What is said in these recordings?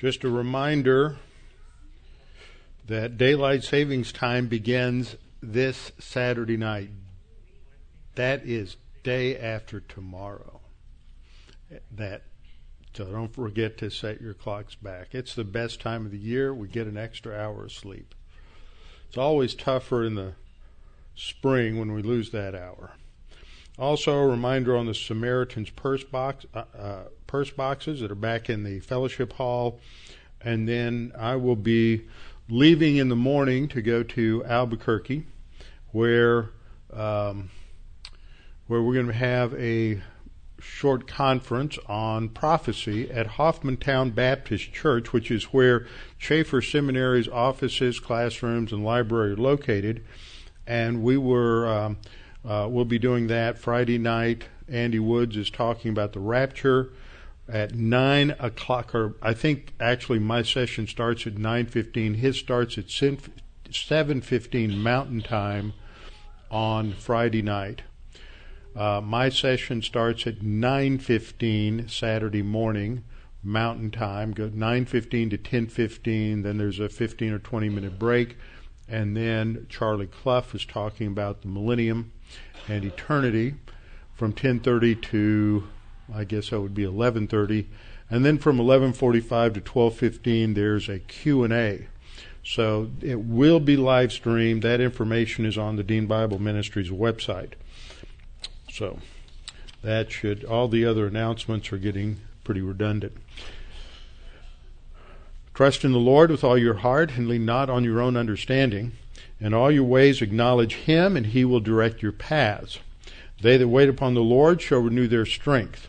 Just a reminder that daylight savings time begins this Saturday night. That is day after tomorrow. That so don't forget to set your clocks back. It's the best time of the year. We get an extra hour of sleep. It's always tougher in the spring when we lose that hour. Also, a reminder on the Samaritan's purse box, uh, uh, purse boxes that are back in the fellowship hall, and then I will be leaving in the morning to go to Albuquerque, where um, where we're going to have a short conference on prophecy at Hoffmantown Baptist Church, which is where Chafer Seminary's offices, classrooms, and library are located. And we were um, uh, we'll be doing that Friday night. Andy Woods is talking about the rapture at nine o'clock, or I think actually my session starts at nine fifteen. His starts at seven fifteen Mountain Time on Friday night. Uh, my session starts at 9:15 Saturday morning Mountain Time. Go 9:15 to 10:15. Then there's a 15 or 20 minute break, and then Charlie Clough is talking about the millennium and eternity from 10:30 to I guess that would be 11:30, and then from 11:45 to 12:15 there's a Q&A. So it will be live streamed. That information is on the Dean Bible Ministries website. So that should, all the other announcements are getting pretty redundant. Trust in the Lord with all your heart and lean not on your own understanding. In all your ways acknowledge Him, and He will direct your paths. They that wait upon the Lord shall renew their strength.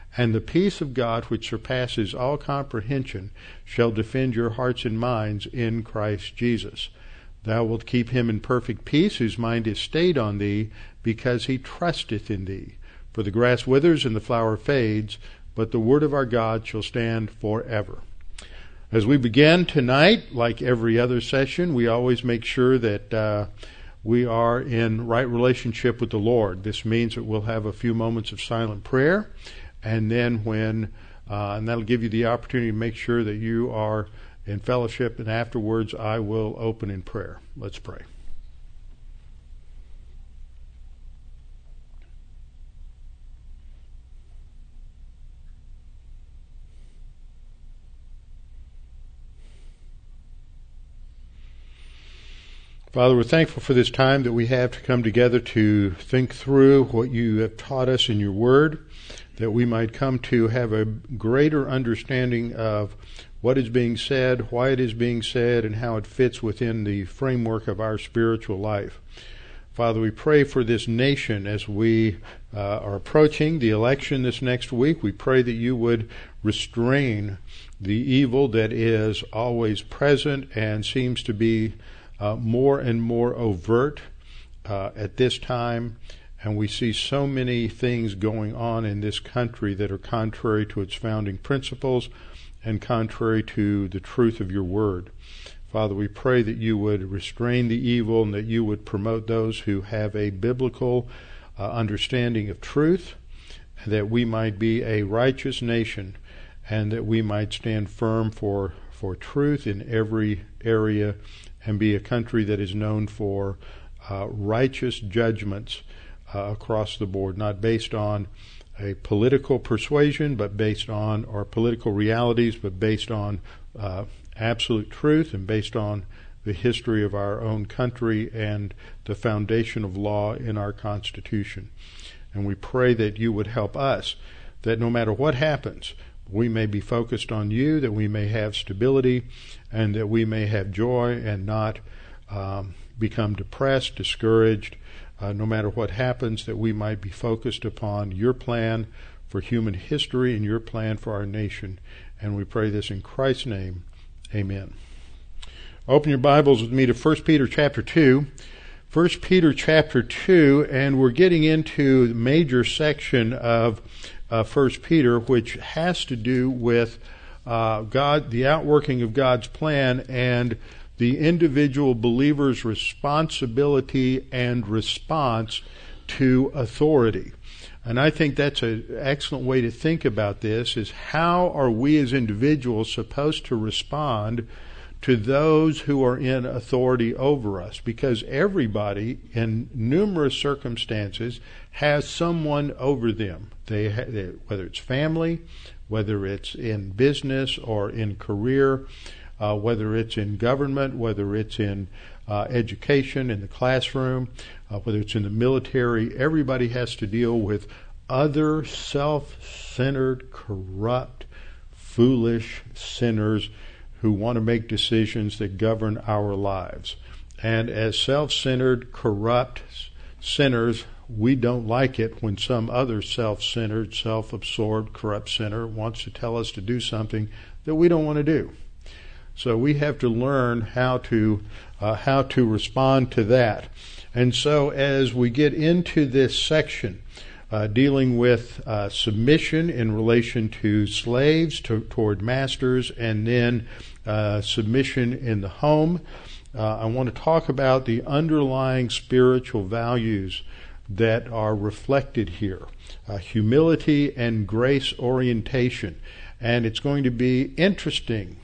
and the peace of God, which surpasses all comprehension, shall defend your hearts and minds in Christ Jesus. Thou wilt keep him in perfect peace, whose mind is stayed on thee, because he trusteth in thee. For the grass withers and the flower fades, but the word of our God shall stand forever. As we begin tonight, like every other session, we always make sure that uh, we are in right relationship with the Lord. This means that we'll have a few moments of silent prayer, and then when, uh, and that'll give you the opportunity to make sure that you are in fellowship, and afterwards I will open in prayer. Let's pray. Father, we're thankful for this time that we have to come together to think through what you have taught us in your word, that we might come to have a greater understanding of what is being said, why it is being said, and how it fits within the framework of our spiritual life. Father, we pray for this nation as we uh, are approaching the election this next week. We pray that you would restrain the evil that is always present and seems to be uh, more and more overt uh, at this time, and we see so many things going on in this country that are contrary to its founding principles and contrary to the truth of your word. Father, we pray that you would restrain the evil and that you would promote those who have a biblical uh, understanding of truth, that we might be a righteous nation and that we might stand firm for, for truth in every area and be a country that is known for uh, righteous judgments uh, across the board, not based on a political persuasion, but based on, or political realities, but based on uh, absolute truth and based on the history of our own country and the foundation of law in our Constitution. And we pray that you would help us, that no matter what happens, we may be focused on you, that we may have stability, and that we may have joy and not um, become depressed, discouraged, uh, no matter what happens, that we might be focused upon your plan for human history and your plan for our nation. And we pray this in Christ's name. Amen. Open your Bibles with me to 1 Peter chapter 2. 1 Peter chapter 2, and we're getting into the major section of uh, 1 Peter, which has to do with uh, God, the outworking of God's plan, and the individual believer's responsibility and response to authority. And I think that's an excellent way to think about this is how are we as individuals supposed to respond to those who are in authority over us because everybody in numerous circumstances has someone over them they, whether it's family whether it's in business or in career uh, whether it's in government whether it's in uh, education in the classroom uh, whether it's in the military everybody has to deal with other self-centered corrupt foolish sinners who want to make decisions that govern our lives. And as self centered, corrupt sinners, we don't like it when some other self centered, self absorbed, corrupt sinner wants to tell us to do something that we don't want to do. So we have to learn how to uh, how to respond to that. And so as we get into this section, uh, dealing with uh, submission in relation to slaves to, toward masters, and then uh, submission in the home. Uh, I want to talk about the underlying spiritual values that are reflected here uh, humility and grace orientation. And it's going to be interesting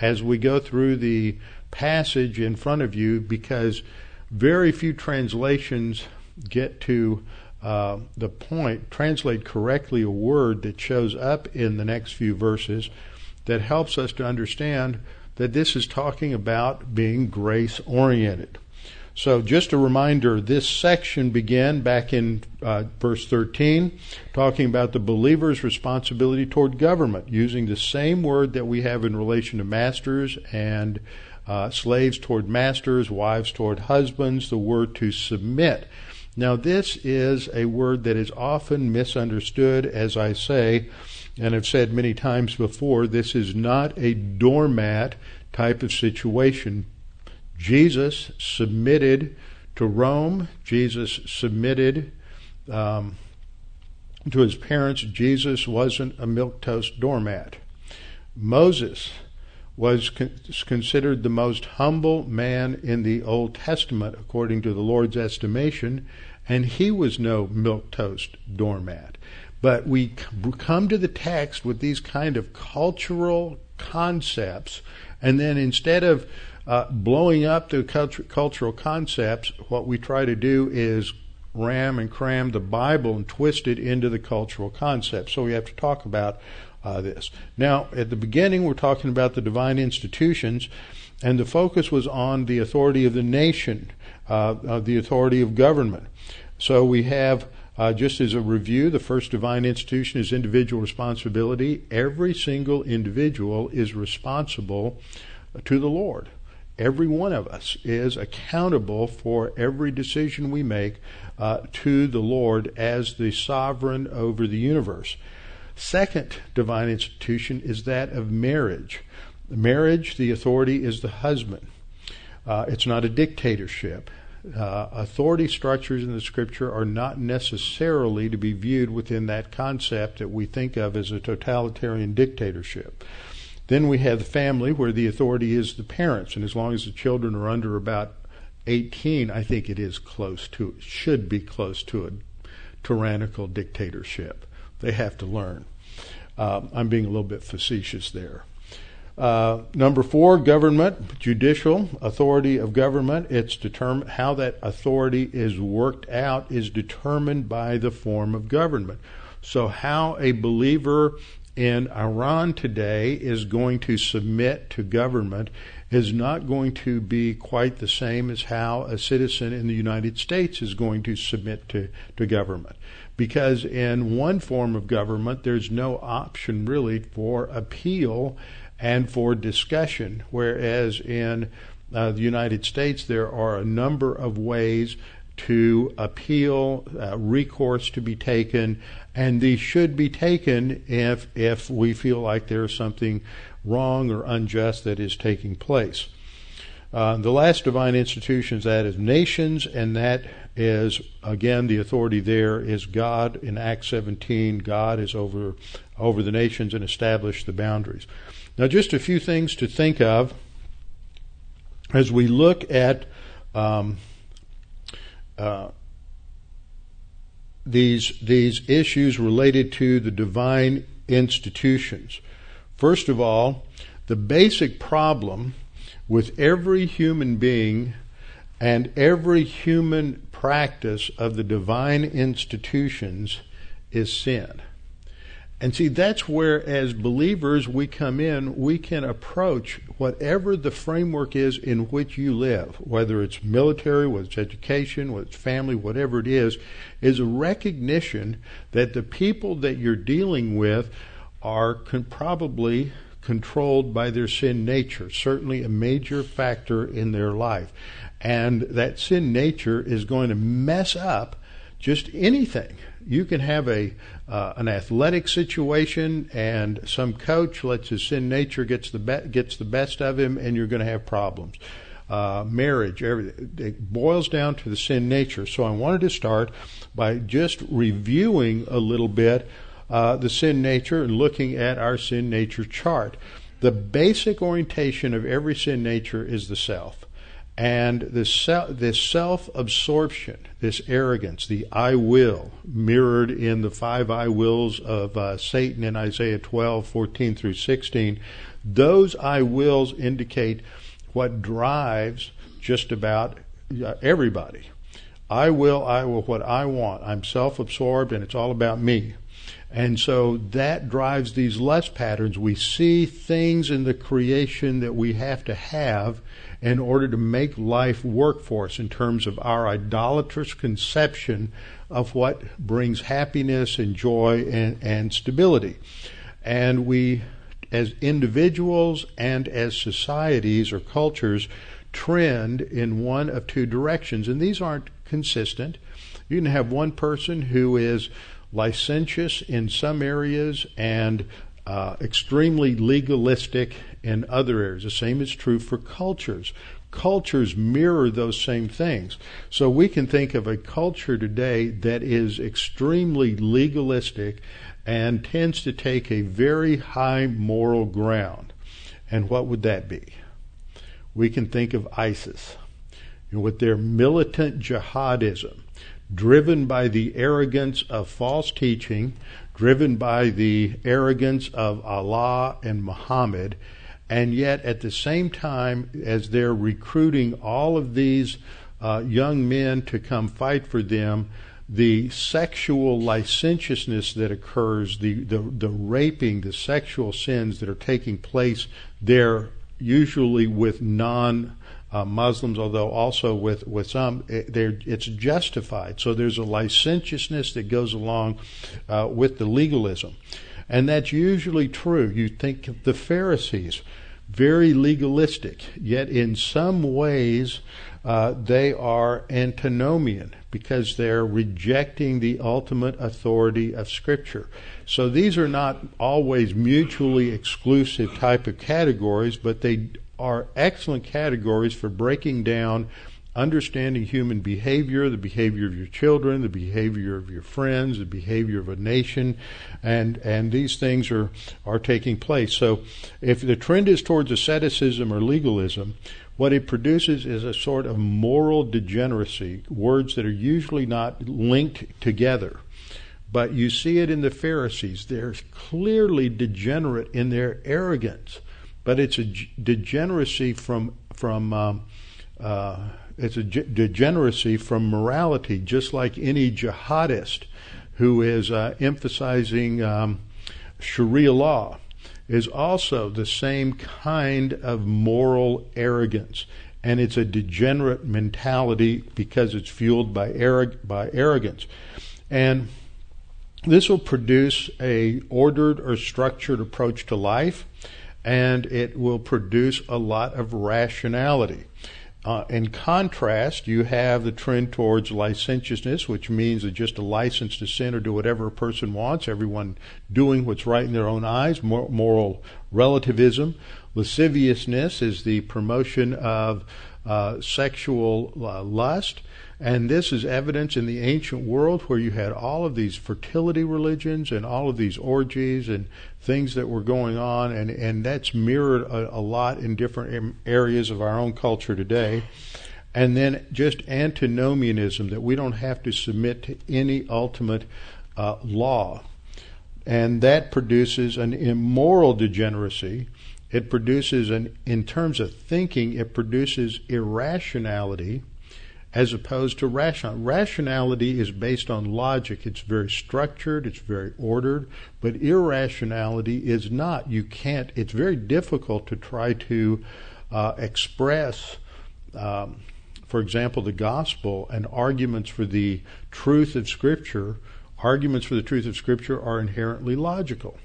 as we go through the passage in front of you because very few translations get to uh, the point, translate correctly a word that shows up in the next few verses that helps us to understand that this is talking about being grace oriented. So, just a reminder this section began back in uh, verse 13, talking about the believer's responsibility toward government, using the same word that we have in relation to masters and uh, slaves toward masters, wives toward husbands, the word to submit. Now, this is a word that is often misunderstood, as I say, and I've said many times before, this is not a doormat type of situation. Jesus submitted to Rome. Jesus submitted um, to his parents. Jesus wasn't a milquetoast doormat. Moses was con- considered the most humble man in the Old Testament, according to the Lord's estimation, and he was no milquetoast doormat. But we come to the text with these kind of cultural concepts, and then instead of uh, blowing up the cultural concepts, what we try to do is ram and cram the Bible and twist it into the cultural concepts. So we have to talk about uh, this. Now, at the beginning, we're talking about the divine institutions, and the focus was on the authority of the nation, uh, the authority of government. So we have uh, just as a review, the first divine institution is individual responsibility. Every single individual is responsible to the Lord. Every one of us is accountable for every decision we make uh, to the Lord as the sovereign over the universe. Second divine institution is that of marriage. Marriage, the authority is the husband. Uh, it's not a dictatorship uh, authority structures in the scripture are not necessarily to be viewed within that concept that we think of as a totalitarian dictatorship. Then we have the family where the authority is the parents, and as long as the children are under about 18, I think it is close to, should be close to a tyrannical dictatorship. They have to learn. Um, I'm being a little bit facetious there. Uh, number four, government, judicial authority of government. It's determined how that authority is worked out is determined by the form of government. So, how a believer in Iran today is going to submit to government is not going to be quite the same as how a citizen in the United States is going to submit to, to government. Because in one form of government, there's no option really for appeal and for discussion, whereas in uh, the United States there are a number of ways to appeal, uh, recourse to be taken, and these should be taken if if we feel like there's something wrong or unjust that is taking place. Uh, the last divine institution institutions that is nations, and that is again the authority there is God in Acts 17. God is over over the nations and established the boundaries. Now, just a few things to think of as we look at um, uh, these these issues related to the divine institutions. First of all, the basic problem with every human being and every human practice of the divine institutions is sin. And see, that's where, as believers, we come in, we can approach whatever the framework is in which you live, whether it's military, whether it's education, whether it's family, whatever it is, is a recognition that the people that you're dealing with are con- probably controlled by their sin nature, certainly a major factor in their life. And that sin nature is going to mess up just anything. You can have a uh, an athletic situation, and some coach lets his sin nature gets the be- gets the best of him, and you're going to have problems. Uh, marriage, everything it boils down to the sin nature. So I wanted to start by just reviewing a little bit uh, the sin nature and looking at our sin nature chart. The basic orientation of every sin nature is the self. And this, this self absorption, this arrogance, the I will, mirrored in the five I wills of uh, Satan in Isaiah 12, 14 through 16, those I wills indicate what drives just about uh, everybody. I will, I will, what I want. I'm self absorbed and it's all about me. And so that drives these lust patterns. We see things in the creation that we have to have in order to make life work for us in terms of our idolatrous conception of what brings happiness and joy and, and stability. And we, as individuals and as societies or cultures, trend in one of two directions. And these aren't consistent. You can have one person who is licentious in some areas and uh, extremely legalistic in other areas. The same is true for cultures. Cultures mirror those same things. So we can think of a culture today that is extremely legalistic and tends to take a very high moral ground. And what would that be? We can think of ISIS and with their militant jihadism, driven by the arrogance of false teaching, driven by the arrogance of Allah and Muhammad, and yet at the same time, as they're recruiting all of these uh, young men to come fight for them, the sexual licentiousness that occurs, the, the, the raping, the sexual sins that are taking place there, usually with non uh, Muslims, although also with with some, it, it's justified. So there's a licentiousness that goes along uh, with the legalism, and that's usually true. You think of the Pharisees, very legalistic, yet in some ways uh, they are antinomian because they're rejecting the ultimate authority of Scripture. So these are not always mutually exclusive type of categories, but they are excellent categories for breaking down understanding human behavior, the behavior of your children, the behavior of your friends, the behavior of a nation, and and these things are are taking place. So, if the trend is towards asceticism or legalism, what it produces is a sort of moral degeneracy, words that are usually not linked together. But you see it in the Pharisees. They're clearly degenerate in their arrogance but it's a degeneracy from from um, uh, it's a degeneracy from morality, just like any jihadist who is uh, emphasizing um, Sharia law is also the same kind of moral arrogance, and it's a degenerate mentality because it's fueled by arrog- by arrogance, and this will produce a ordered or structured approach to life and it will produce a lot of rationality. Uh, in contrast, you have the trend towards licentiousness, which means that just a license to sin or do whatever a person wants, everyone doing what's right in their own eyes, moral relativism, lasciviousness is the promotion of uh, sexual uh, lust. And this is evidence in the ancient world where you had all of these fertility religions and all of these orgies and things that were going on, and, and that's mirrored a, a lot in different areas of our own culture today. And then just antinomianism, that we don't have to submit to any ultimate uh, law. And that produces an immoral degeneracy. It produces, an, in terms of thinking, it produces irrationality as opposed to rational. Rationality is based on logic. It's very structured, it's very ordered, but irrationality is not. You can't, it's very difficult to try to uh, express, um, for example, the gospel and arguments for the truth of Scripture. Arguments for the truth of Scripture are inherently logical.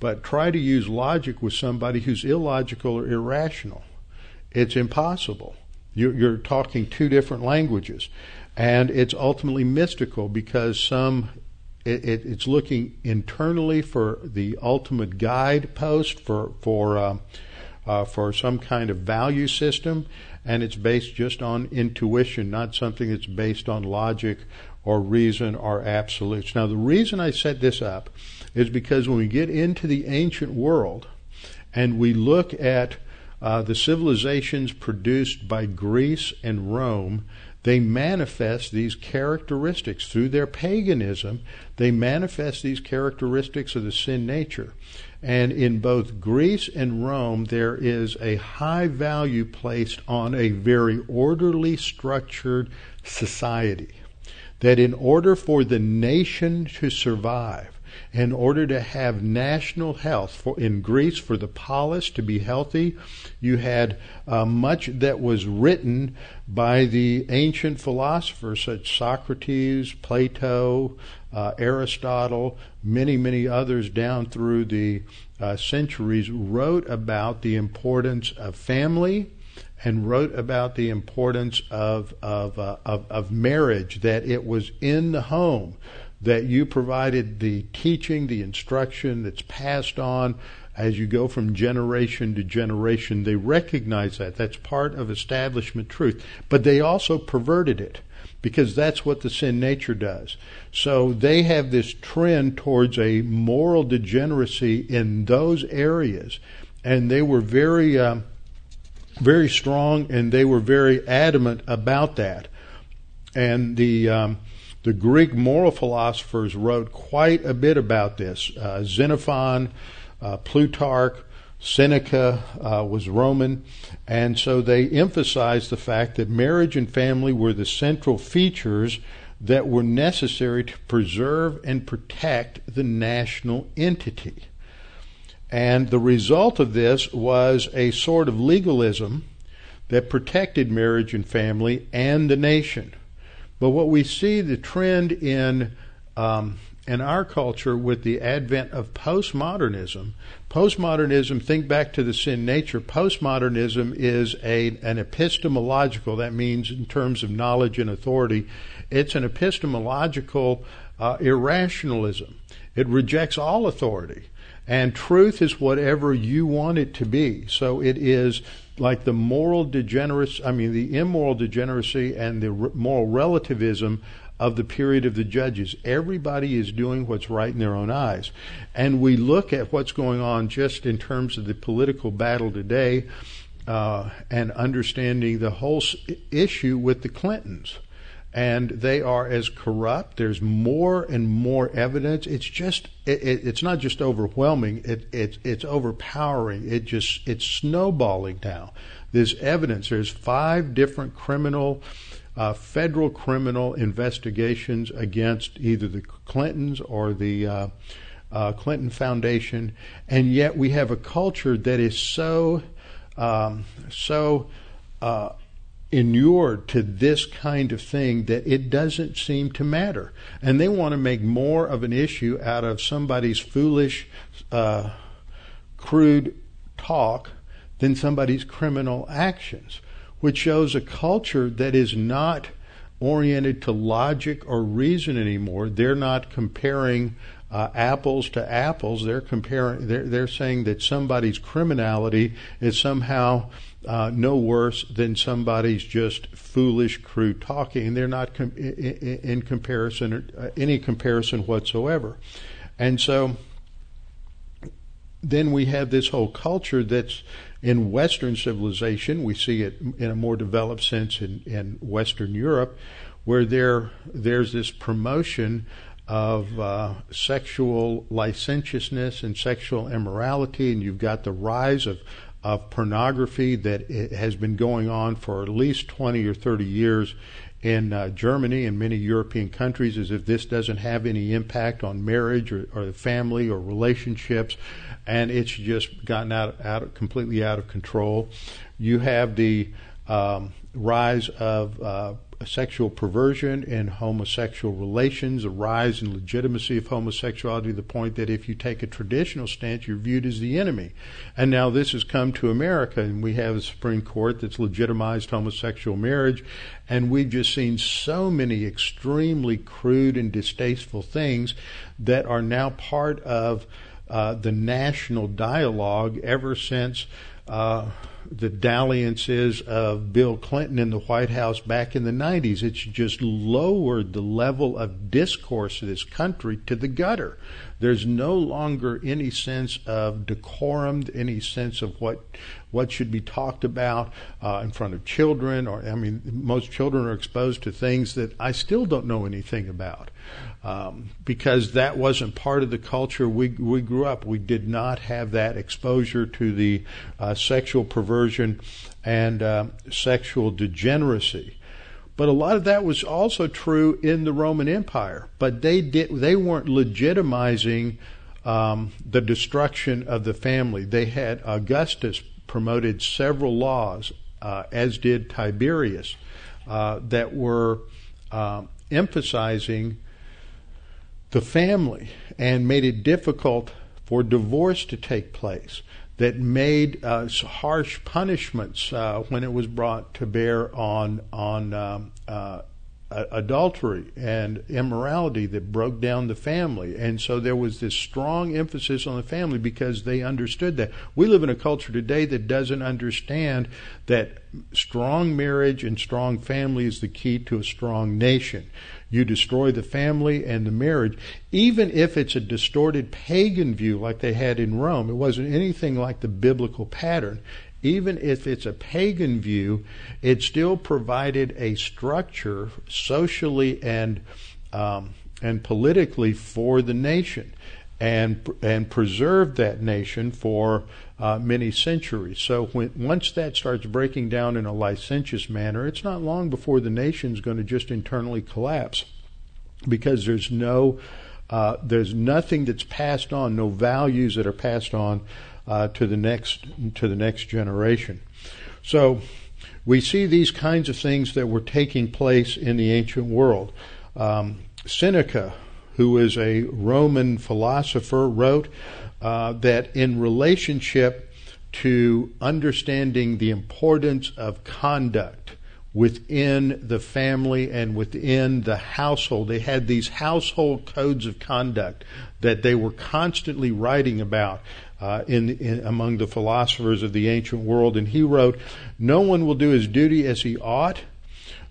But try to use logic with somebody who's illogical or irrational. It's impossible. You're, talking two different languages. And it's ultimately mystical because some it, it, it's looking internally for the ultimate guidepost for for uh, uh, for some kind of value system, and it's based just on intuition, not something that's based on logic or reason or absolutes. Now, the reason I set this up is because when we get into the ancient world and we look at uh, the civilizations produced by Greece and Rome, they manifest these characteristics through their paganism. They manifest these characteristics of the sin nature. And in both Greece and Rome, there is a high value placed on a very orderly, structured society. That in order for the nation to survive, in order to have national health. For, in Greece, for the polis to be healthy, you had uh, much that was written by the ancient philosophers such Socrates, Plato, uh, Aristotle, many, many others down through the uh, centuries wrote about the importance of family and wrote about the importance of of, uh, of, of marriage that it was in the home that you provided the teaching, the instruction that's passed on as you go from generation to generation. They recognize that. That's part of establishment truth. But they also perverted it because that's what the sin nature does. So they have this trend towards a moral degeneracy in those areas. And they were very, uh, very strong and they were very adamant about that. And the, um, the Greek moral philosophers wrote quite a bit about this. Uh, Xenophon, uh, Plutarch, Seneca uh, was Roman, and so they emphasized the fact that marriage and family were the central features that were necessary to preserve and protect the national entity. And the result of this was a sort of legalism that protected marriage and family and the nation. But what we see the trend in um, in our culture with the advent of postmodernism, postmodernism, think back to the sin nature, postmodernism is a, an epistemological, that means in terms of knowledge and authority, it's an epistemological uh, irrationalism. It rejects all authority. And truth is whatever you want it to be. So it is like the moral degeneracy, I mean, the immoral degeneracy and the moral relativism of the period of the judges. Everybody is doing what's right in their own eyes. And we look at what's going on just in terms of the political battle today uh, and understanding the whole issue with the Clintons and they are as corrupt. There's more and more evidence. It's just it, it, it's not just overwhelming. It, it it's overpowering. It just it's snowballing now. There's evidence. There's five different criminal. Uh, federal criminal investigations against either the Clintons or the uh, uh, Clinton Foundation, and yet we have a culture that is so um, so uh, inured to this kind of thing that it doesn't seem to matter. And they want to make more of an issue out of somebody's foolish, uh, crude talk than somebody's criminal actions, which shows a culture that is not oriented to logic or reason anymore. They're not comparing uh, apples to apples. They're comparing. They're, they're saying that somebody's criminality is somehow uh, no worse than somebody's just foolish, crude talking. They're not com- in, in comparison, uh, any comparison whatsoever. And so then we have this whole culture that's in Western civilization. We see it in a more developed sense in, in Western Europe, where there there's this promotion of uh, sexual licentiousness and sexual immorality, and you've got the rise of of pornography that has been going on for at least 20 or 30 years in uh, Germany and many European countries, as if this doesn't have any impact on marriage or, or family or relationships, and it's just gotten out, out of, completely out of control. You have the um, rise of uh, sexual perversion and homosexual relations, a rise in legitimacy of homosexuality to the point that if you take a traditional stance, you're viewed as the enemy. And now this has come to America, and we have a Supreme Court that's legitimized homosexual marriage, and we've just seen so many extremely crude and distasteful things that are now part of uh, the national dialogue ever since. Uh, the dalliances of Bill Clinton in the White House back in the 90s. It's just lowered the level of discourse of this country to the gutter. There's no longer any sense of decorum, any sense of what what should be talked about uh, in front of children. Or I mean, most children are exposed to things that I still don't know anything about um, because that wasn't part of the culture we we grew up. We did not have that exposure to the uh, sexual perversion and uh, sexual degeneracy. But a lot of that was also true in the Roman Empire. But they did they weren't legitimizing um, the destruction of the family. They had Augustus promoted several laws, uh, as did Tiberius, uh, that were uh, emphasizing the family and made it difficult for divorce to take place that made uh, harsh punishments uh, when it was brought to bear on on um, uh, adultery and immorality that broke down the family. And so there was this strong emphasis on the family because they understood that. We live in a culture today that doesn't understand that strong marriage and strong family is the key to a strong nation. You destroy the family and the marriage, even if it's a distorted pagan view like they had in Rome. It wasn't anything like the biblical pattern. Even if it's a pagan view, it still provided a structure socially and um, and politically for the nation, and and preserved that nation for uh, many centuries. So when once that starts breaking down in a licentious manner, it's not long before the nation's going to just internally collapse, because there's no uh, there's nothing that's passed on, no values that are passed on uh, to the next to the next generation. So we see these kinds of things that were taking place in the ancient world. Um, Seneca, who is a Roman philosopher, wrote uh, that in relationship to understanding the importance of conduct within the family and within the household. They had these household codes of conduct that they were constantly writing about uh, in, in, among the philosophers of the ancient world. And he wrote, "No one will do his duty as he ought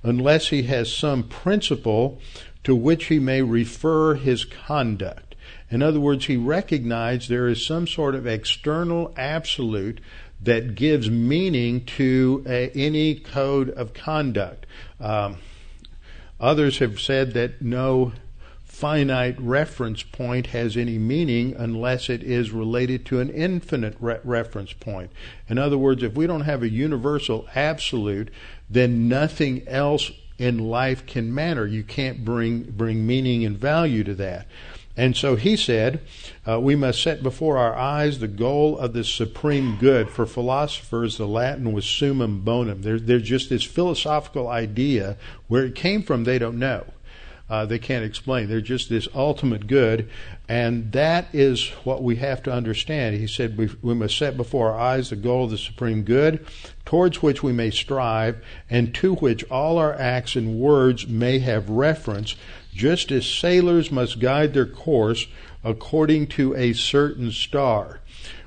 unless he has some principle to which he may refer his conduct." In other words, he recognized there is some sort of external absolute that gives meaning to a, any code of conduct. Um, others have said that no finite reference point has any meaning unless it is related to an infinite re- reference point. In other words, if we don't have a universal absolute, then nothing else in life can matter. You can't bring bring meaning and value to that. And so he said, uh, we must set before our eyes the goal of the supreme good. For philosophers, the Latin was summum bonum. There, there's just this philosophical idea where it came from, they don't know. Uh, they can't explain. They're just this ultimate good, and that is what we have to understand. He said we, we must set before our eyes the goal of the supreme good, towards which we may strive, and to which all our acts and words may have reference, just as sailors must guide their course according to a certain star.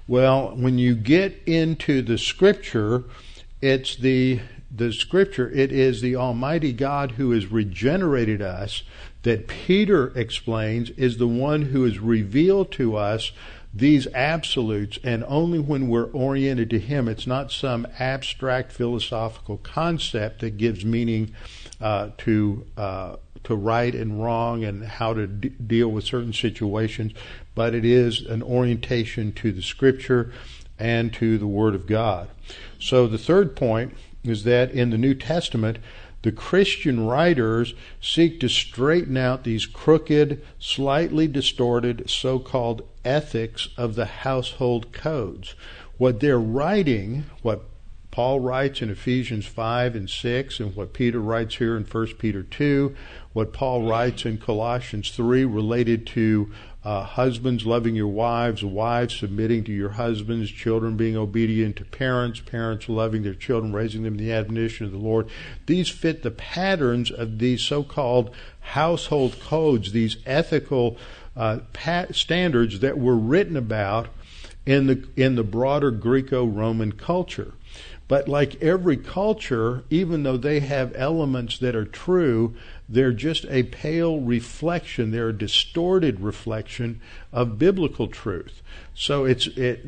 Well, when you get into the scripture, it's the the scripture, it is the Almighty God who has regenerated us that Peter explains is the one who has revealed to us these absolutes, and only when we're oriented to Him, it's not some abstract philosophical concept that gives meaning uh, to uh, to right and wrong and how to d- deal with certain situations, but it is an orientation to the Scripture and to the Word of God. So the third point is that in the New Testament, the Christian writers seek to straighten out these crooked, slightly distorted so called ethics of the household codes. What they're writing, what Paul writes in Ephesians 5 and 6, and what Peter writes here in 1 Peter 2, what Paul writes in Colossians 3 related to uh, husbands loving your wives, wives submitting to your husbands, children being obedient to parents, parents loving their children, raising them in the admonition of the Lord. These fit the patterns of these so-called household codes, these ethical uh, pat- standards that were written about in the in the broader Greco-Roman culture. But like every culture, even though they have elements that are true, they're just a pale reflection. They're a distorted reflection of biblical truth. So it's it,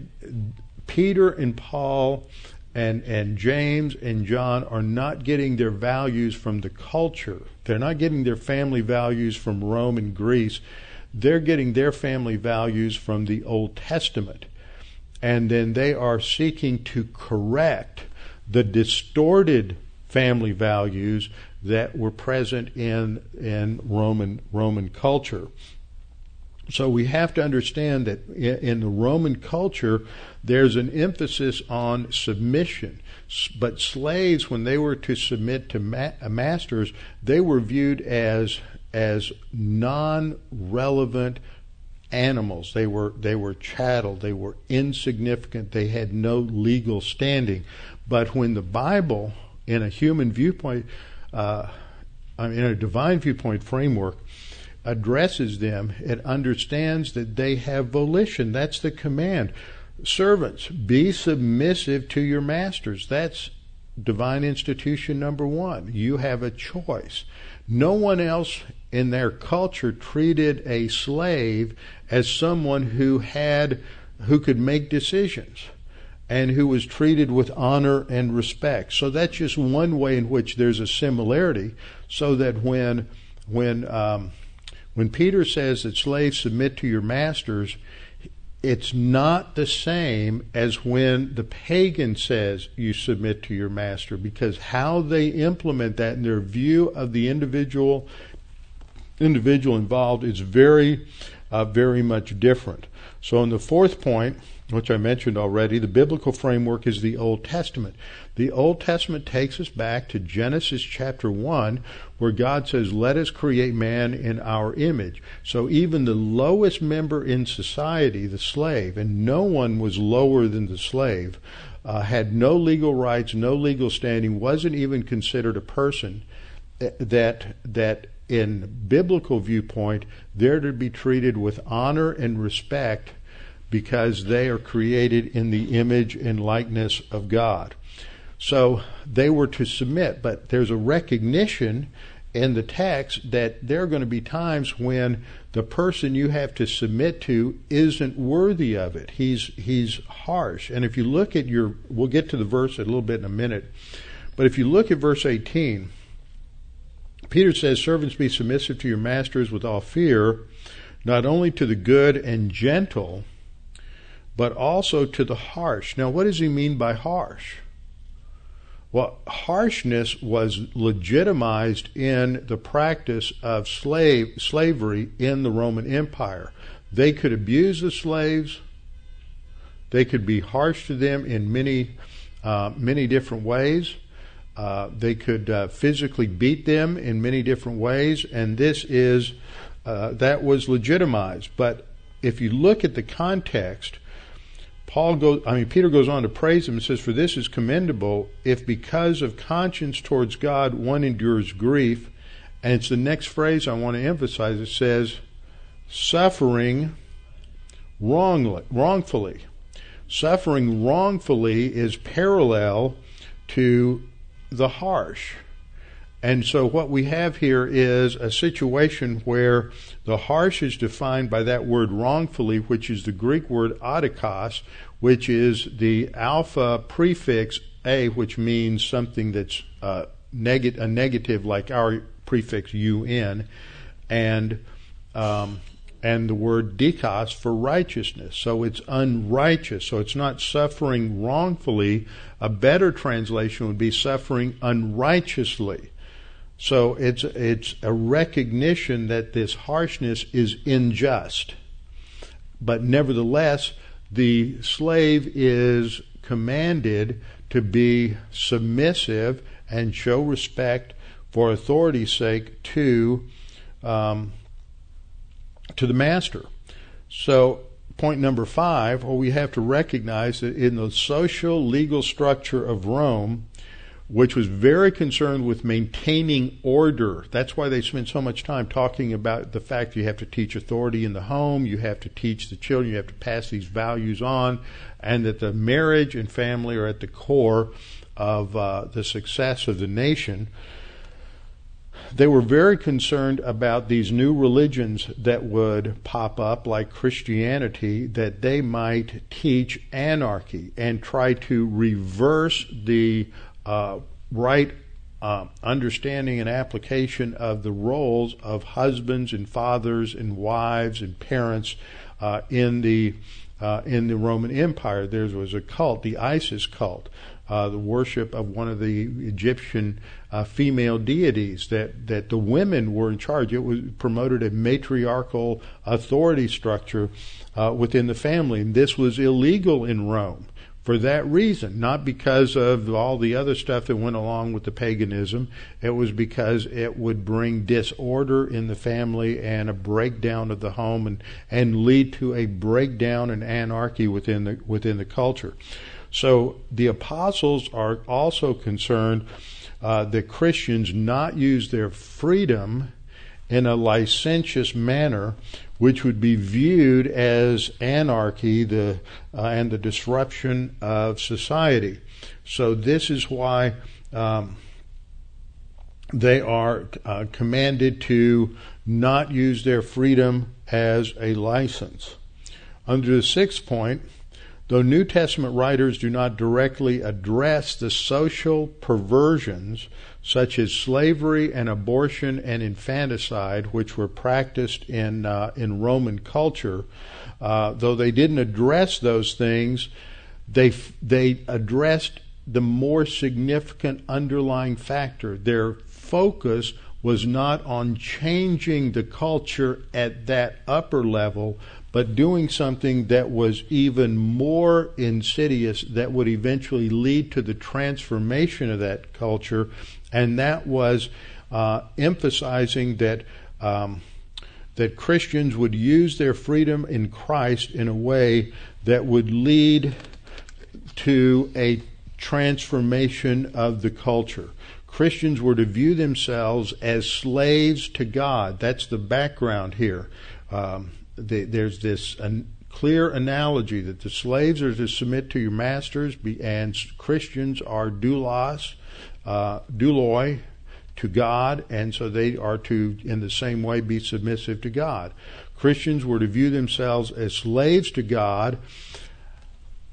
Peter and Paul and and James and John are not getting their values from the culture. They're not getting their family values from Rome and Greece. They're getting their family values from the Old Testament. And then they are seeking to correct the distorted family values that were present in in Roman Roman culture. So we have to understand that in the Roman culture, there's an emphasis on submission. But slaves, when they were to submit to ma- masters, they were viewed as as non-relevant animals. They were they were chattel. They were insignificant. They had no legal standing. But when the Bible, in a human viewpoint, uh, in a divine viewpoint framework, addresses them, it understands that they have volition. That's the command. Servants, be submissive to your masters. That's divine institution number one. You have a choice. No one else in their culture treated a slave as someone who had who could make decisions and who was treated with honor and respect. So that's just one way in which there's a similarity. So that when when um, when Peter says that slaves submit to your masters, it's not the same as when the pagan says you submit to your master, because how they implement that in their view of the individual individual involved is very uh, very much different. So in the fourth point which I mentioned already, the biblical framework is the Old Testament. The Old Testament takes us back to Genesis chapter 1, where God says, Let us create man in our image. So even the lowest member in society, the slave, and no one was lower than the slave, uh, had no legal rights, no legal standing, wasn't even considered a person, eh, that, that in biblical viewpoint, they're to be treated with honor and respect because they are created in the image and likeness of God. So they were to submit, but there's a recognition in the text that there are going to be times when the person you have to submit to isn't worthy of it. He's he's harsh. And if you look at your we'll get to the verse a little bit in a minute. But if you look at verse 18, Peter says, Servants be submissive to your masters with all fear, not only to the good and gentle, but also to the harsh. Now, what does he mean by harsh? Well, harshness was legitimized in the practice of slave slavery in the Roman Empire. They could abuse the slaves. They could be harsh to them in many, uh, many different ways. Uh, they could uh, physically beat them in many different ways, and this is uh, that was legitimized. But if you look at the context, Paul goes, I mean, Peter goes on to praise him and says, For this is commendable if because of conscience towards God one endures grief. And it's the next phrase I want to emphasize. It says, suffering wrongly, wrongfully. Suffering wrongfully is parallel to the harsh. And so what we have here is a situation where the harsh is defined by that word wrongfully, which is the Greek word adikos, which is the alpha prefix a, which means something that's uh, neg- a negative, like our prefix un, and um, and the word dikos for righteousness. So it's unrighteous. So it's not suffering wrongfully. A better translation would be suffering unrighteously. So it's it's a recognition that this harshness is unjust. But nevertheless, the slave is commanded to be submissive and show respect for authority's sake to um, to the master. So, point number five, well, we have to recognize that in the social legal structure of Rome, which was very concerned with maintaining order. That's why they spent so much time talking about the fact you have to teach authority in the home, you have to teach the children, you have to pass these values on, and that the marriage and family are at the core of uh, the success of the nation. They were very concerned about these new religions that would pop up, like Christianity, that they might teach anarchy and try to reverse the uh, right uh, understanding and application of the roles of husbands and fathers and wives and parents uh, in the uh, in the Roman Empire. There was a cult, the Isis cult, uh, the worship of one of the Egyptian uh, female deities. That that the women were in charge. It was promoted a matriarchal authority structure uh, within the family, and this was illegal in Rome for that reason, not because of all the other stuff that went along with the paganism. It was because it would bring disorder in the family and a breakdown of the home and, and lead to a breakdown and anarchy within the, within the culture. So the apostles are also concerned uh, that Christians not use their freedom in a licentious manner which would be viewed as anarchy the, uh, and the disruption of society. So, this is why um, they are uh, commanded to not use their freedom as a license. Under the sixth point, though New Testament writers do not directly address the social perversions such as slavery and abortion and infanticide, which were practiced in uh, in Roman culture. Uh, though they didn't address those things, they they addressed the more significant underlying factor. Their focus was not on changing the culture at that upper level, but doing something that was even more insidious that would eventually lead to the transformation of that culture and that was uh, emphasizing that um, that Christians would use their freedom in Christ in a way that would lead to a transformation of the culture. Christians were to view themselves as slaves to God. That's the background here. Um, the, there's this an, clear analogy that the slaves are to submit to your masters, and Christians are doulos, uh, douloi to God, and so they are to, in the same way, be submissive to God. Christians were to view themselves as slaves to God,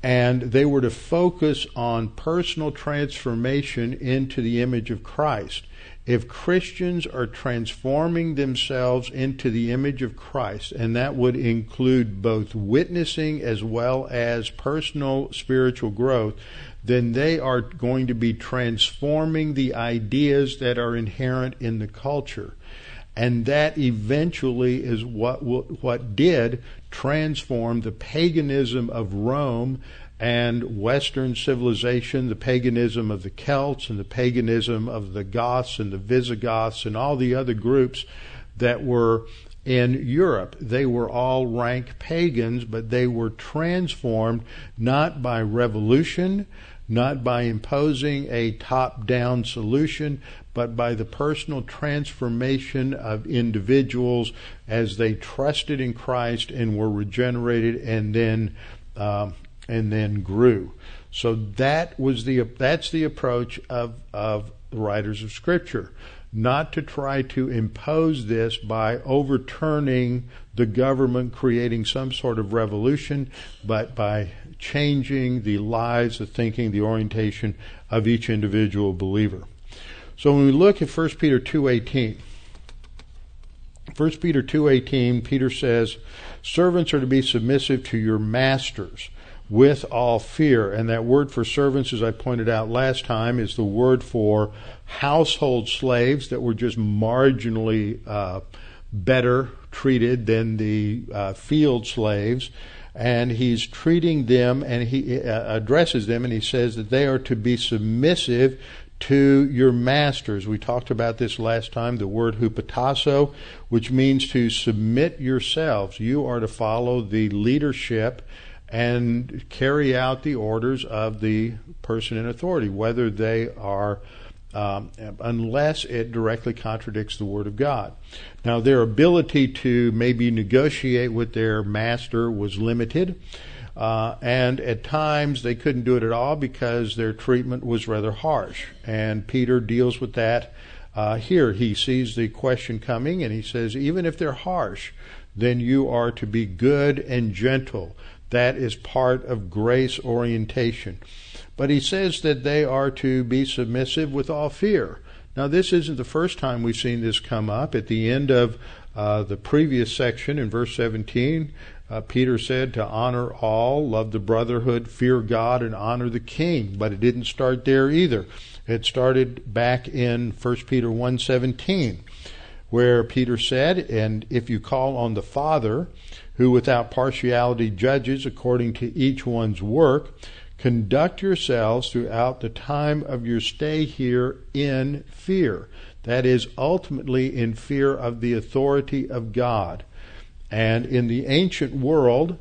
and they were to focus on personal transformation into the image of Christ. If Christians are transforming themselves into the image of Christ, and that would include both witnessing as well as personal spiritual growth, then they are going to be transforming the ideas that are inherent in the culture. And that eventually is what what did transform the paganism of Rome and Western civilization, the paganism of the Celts and the paganism of the Goths and the Visigoths and all the other groups that were in Europe. They were all rank pagans, but they were transformed not by revolution, not by imposing a top down solution, but by the personal transformation of individuals as they trusted in Christ and were regenerated and then um, and then grew. So that was the that's the approach of of the writers of Scripture, not to try to impose this by overturning the government, creating some sort of revolution, but by changing the lives, the thinking, the orientation of each individual believer. So when we look at 1 Peter 2:18, 1 Peter 2:18, Peter says, "Servants are to be submissive to your masters." With all fear. And that word for servants, as I pointed out last time, is the word for household slaves that were just marginally uh, better treated than the uh, field slaves. And he's treating them and he uh, addresses them and he says that they are to be submissive to your masters. We talked about this last time, the word hupotasso, which means to submit yourselves. You are to follow the leadership and carry out the orders of the person in authority, whether they are, um, unless it directly contradicts the Word of God. Now, their ability to maybe negotiate with their master was limited. Uh, and at times they couldn't do it at all because their treatment was rather harsh. And Peter deals with that uh, here. He sees the question coming and he says, even if they're harsh, then you are to be good and gentle. That is part of grace orientation. But he says that they are to be submissive with all fear. Now, this isn't the first time we've seen this come up. At the end of uh, the previous section in verse 17, uh, Peter said to honor all, love the brotherhood, fear God, and honor the king. But it didn't start there either. It started back in 1 Peter 1:17, where Peter said, "And if you call on the Father, who without partiality judges according to each one's work, conduct yourselves throughout the time of your stay here in fear. That is, ultimately in fear of the authority of God. And in the ancient world,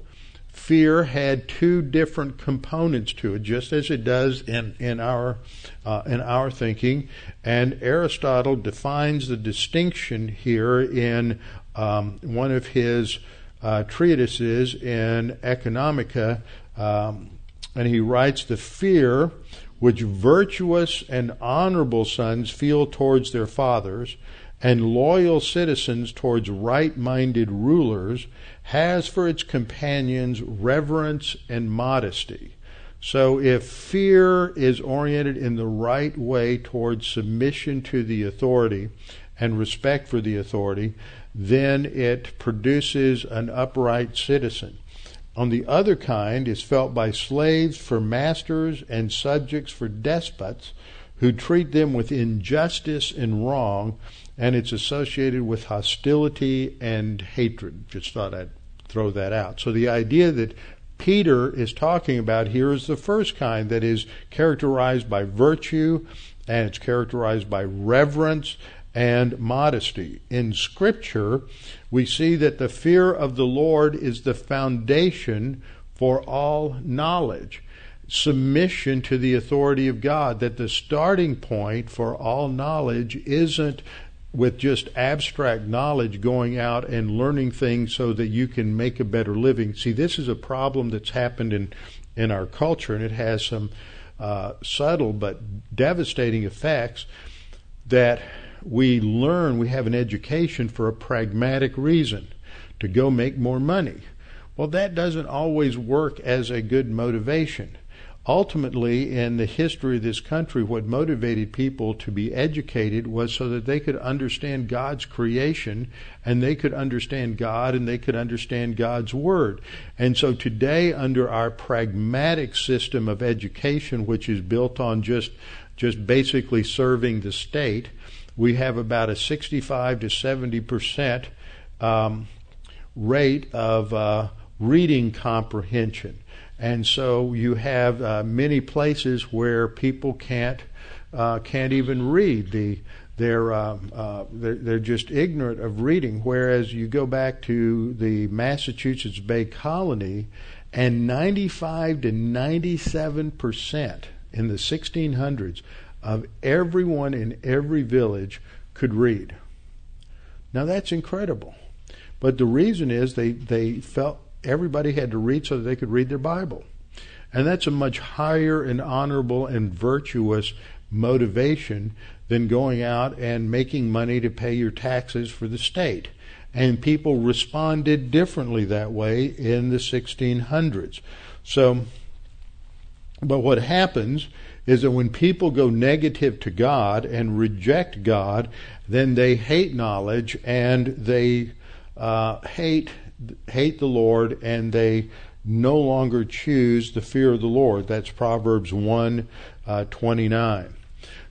fear had two different components to it, just as it does in in our uh, in our thinking. And Aristotle defines the distinction here in um, one of his uh, treatises in Economica, um, and he writes the fear which virtuous and honorable sons feel towards their fathers and loyal citizens towards right minded rulers has for its companions reverence and modesty. So, if fear is oriented in the right way towards submission to the authority and respect for the authority, then it produces an upright citizen. On the other kind is felt by slaves for masters and subjects for despots who treat them with injustice and wrong, and it's associated with hostility and hatred. Just thought I'd throw that out. So the idea that Peter is talking about here is the first kind that is characterized by virtue and it's characterized by reverence and modesty. In Scripture, we see that the fear of the Lord is the foundation for all knowledge. Submission to the authority of God, that the starting point for all knowledge isn't with just abstract knowledge going out and learning things so that you can make a better living. See, this is a problem that's happened in, in our culture, and it has some uh, subtle but devastating effects that we learn, we have an education for a pragmatic reason to go make more money. Well, that doesn't always work as a good motivation. Ultimately, in the history of this country, what motivated people to be educated was so that they could understand God's creation and they could understand God and they could understand God's Word. And so today, under our pragmatic system of education, which is built on just, just basically serving the state, we have about a 65 to 70 percent um, rate of uh, reading comprehension. And so you have uh, many places where people can't uh, can't even read. The they're, uh, uh, they're they're just ignorant of reading. Whereas you go back to the Massachusetts Bay Colony, and 95 to 97 percent in the 1600s of everyone in every village could read. Now that's incredible. But the reason is they, they felt everybody had to read so that they could read their Bible. And that's a much higher and honorable and virtuous motivation than going out and making money to pay your taxes for the state. And people responded differently that way in the 1600s. So, but what happens is that when people go negative to God and reject God, then they hate knowledge and they uh, hate hate the Lord and they no longer choose the fear of the Lord. That's Proverbs 1 uh, 29.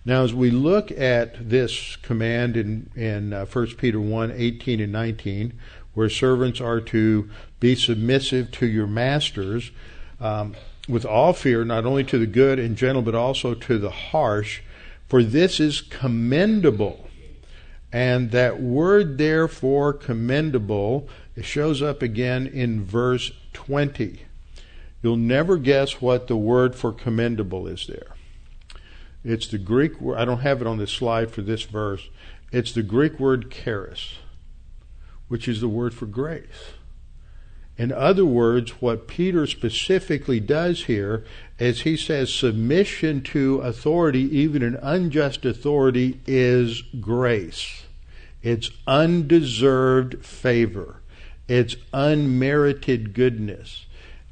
Now, as we look at this command in, in uh, 1 Peter 1 18 and 19, where servants are to be submissive to your masters um, with all fear, not only to the good and gentle, but also to the harsh, for this is commendable. And that word, therefore, commendable, it shows up again in verse 20. You'll never guess what the word for commendable is there. It's the Greek word, I don't have it on the slide for this verse. It's the Greek word charis, which is the word for grace. In other words, what Peter specifically does here is he says submission to authority, even an unjust authority, is grace. It's undeserved favor. It's unmerited goodness.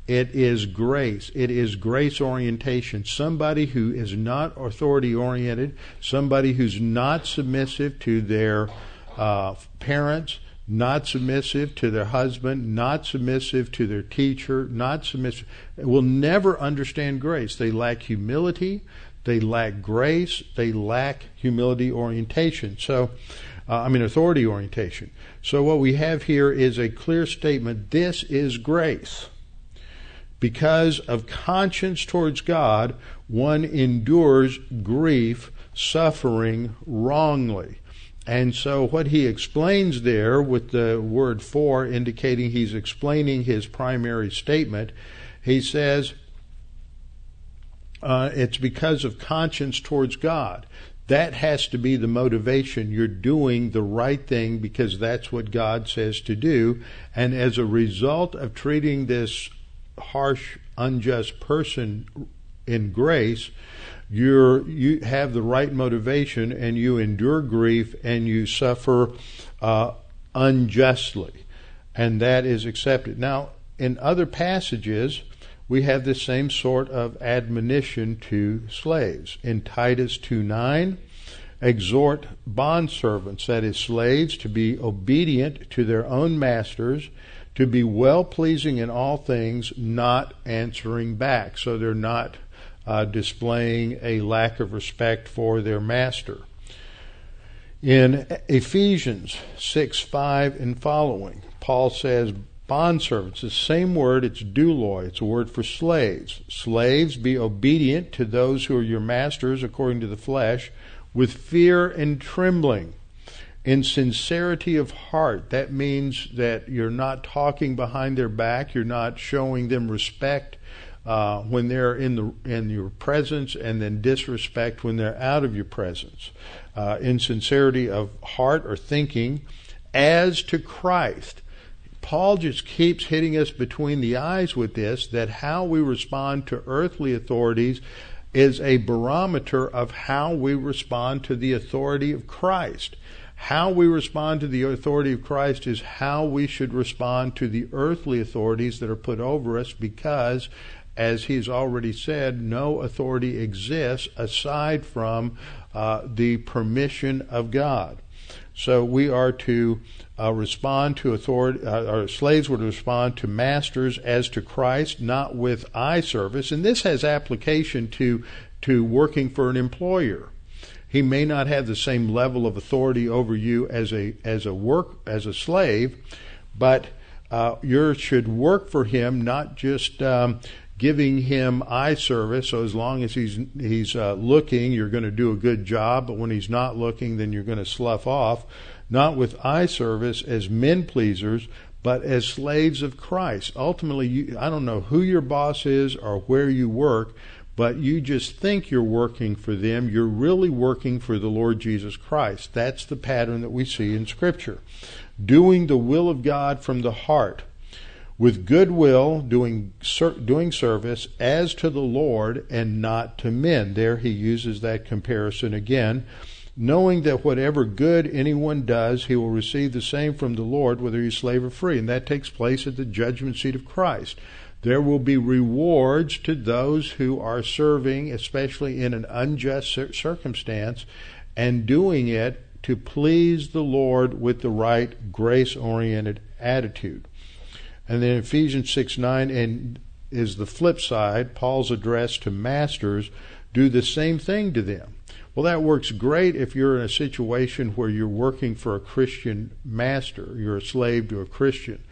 It is grace. It is grace orientation. Somebody who is not authority oriented, somebody who's not submissive to their uh, parents, not submissive to their husband, not submissive to their teacher, not submissive, will never understand grace. They lack humility, they lack grace, they lack humility orientation. So, uh, I mean, authority orientation. So, what we have here is a clear statement this is grace. Because of conscience towards God, one endures grief, suffering wrongly. And so, what he explains there with the word for, indicating he's explaining his primary statement, he says uh, it's because of conscience towards God. That has to be the motivation. You're doing the right thing because that's what God says to do. And as a result of treating this harsh, unjust person in grace, you're, you have the right motivation and you endure grief and you suffer uh, unjustly. And that is accepted. Now, in other passages, we have the same sort of admonition to slaves. In Titus 2 9, exhort bondservants, that is, slaves, to be obedient to their own masters, to be well pleasing in all things, not answering back. So they're not uh, displaying a lack of respect for their master. In Ephesians 6 5 and following, Paul says, Bondservants, the same word, it's douloi, it's a word for slaves. Slaves, be obedient to those who are your masters according to the flesh, with fear and trembling, in sincerity of heart. That means that you're not talking behind their back, you're not showing them respect uh, when they're in the in your presence, and then disrespect when they're out of your presence. Uh, insincerity of heart or thinking, as to Christ. Paul just keeps hitting us between the eyes with this that how we respond to earthly authorities is a barometer of how we respond to the authority of Christ. How we respond to the authority of Christ is how we should respond to the earthly authorities that are put over us because as he's already said, no authority exists aside from uh, the permission of God. So we are to uh, respond to authority, uh, our slaves were to respond to masters as to Christ, not with eye service. And this has application to, to working for an employer. He may not have the same level of authority over you as a, as a work, as a slave, but uh, you should work for him, not just um, giving him eye service. So as long as he's he's uh, looking, you're going to do a good job. But when he's not looking, then you're going to slough off. Not with eye service as men pleasers, but as slaves of Christ. Ultimately, you, I don't know who your boss is or where you work, but you just think you're working for them. You're really working for the Lord Jesus Christ. That's the pattern that we see in Scripture. Doing the will of God from the heart with goodwill, doing doing service as to the Lord and not to men. There he uses that comparison again, knowing that whatever good anyone does, he will receive the same from the Lord, whether he's slave or free, and that takes place at the judgment seat of Christ. There will be rewards to those who are serving, especially in an unjust circumstance, and doing it to please the Lord with the right grace oriented attitude. And then Ephesians 6 9 and is the flip side. Paul's address to masters do the same thing to them. Well, that works great if you're in a situation where you're working for a Christian master. You're a slave to a Christian.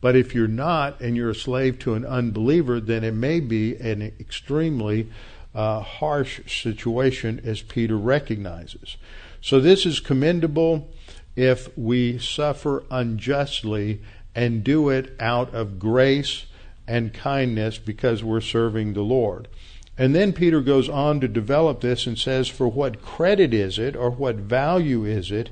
But if you're not and you're a slave to an unbeliever, then it may be an extremely uh, harsh situation, as Peter recognizes. So this is commendable if we suffer unjustly and do it out of grace and kindness because we're serving the Lord. And then Peter goes on to develop this and says, For what credit is it, or what value is it,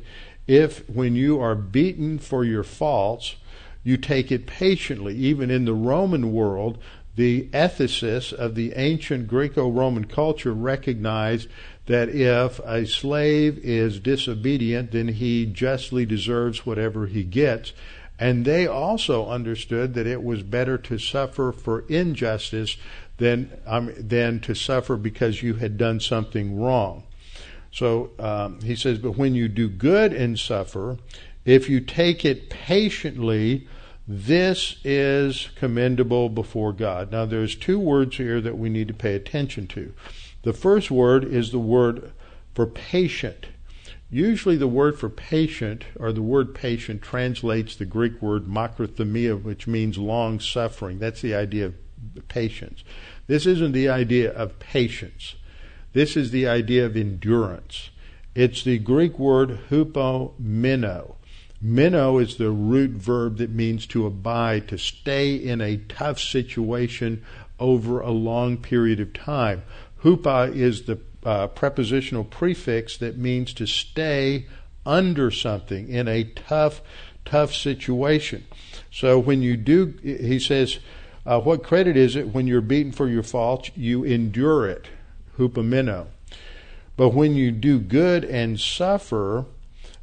if when you are beaten for your faults, you take it patiently? Even in the Roman world, the ethicists of the ancient Greco Roman culture recognized that if a slave is disobedient, then he justly deserves whatever he gets. And they also understood that it was better to suffer for injustice than, um, than to suffer because you had done something wrong. So um, he says, but when you do good and suffer, if you take it patiently, this is commendable before God. Now, there's two words here that we need to pay attention to. The first word is the word for patient. Usually, the word for patient, or the word patient, translates the Greek word makrothumia, which means long suffering. That's the idea of patience. This isn't the idea of patience. This is the idea of endurance. It's the Greek word hupomeno. Meno is the root verb that means to abide, to stay in a tough situation over a long period of time. Hupo is the uh, prepositional prefix that means to stay under something in a tough, tough situation. So when you do, he says, uh, what credit is it when you're beaten for your faults? You endure it, hupomeno. But when you do good and suffer,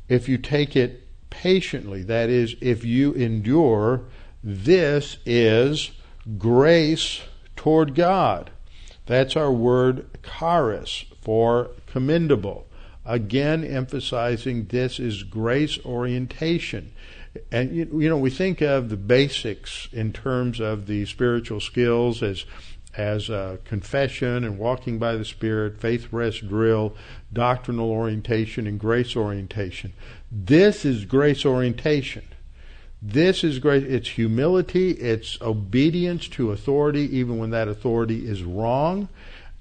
if you take it patiently, that is, if you endure, this is grace toward God. That's our word charis for commendable. Again, emphasizing this is grace orientation. And, you know, we think of the basics in terms of the spiritual skills as as uh, confession and walking by the Spirit, faith rest drill, doctrinal orientation, and grace orientation. This is grace orientation. This is great. It's humility. It's obedience to authority, even when that authority is wrong.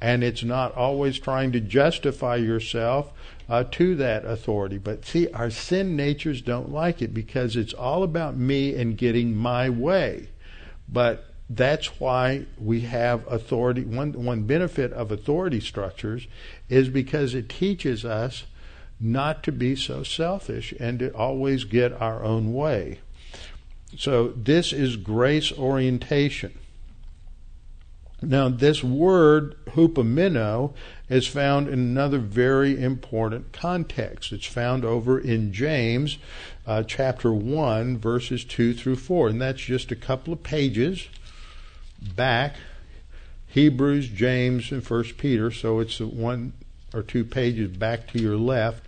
And it's not always trying to justify yourself uh, to that authority. But see, our sin natures don't like it because it's all about me and getting my way. But that's why we have authority. One, one benefit of authority structures is because it teaches us not to be so selfish and to always get our own way. So this is grace orientation. Now, this word hupomeno is found in another very important context. It's found over in James uh, chapter 1, verses 2 through 4. And that's just a couple of pages back. Hebrews, James, and First Peter. So it's one or two pages back to your left.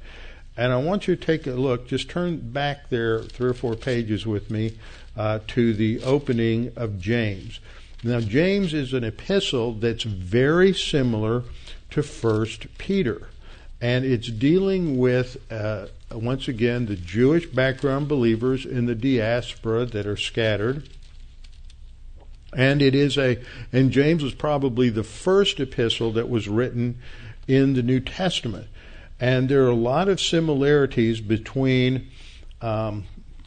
And I want you to take a look, just turn back there three or four pages with me uh, to the opening of James. Now, James is an epistle that's very similar to First Peter, and it's dealing with uh, once again the Jewish background believers in the diaspora that are scattered. And it is a, and James was probably the first epistle that was written in the New Testament. And there are a lot of similarities between um,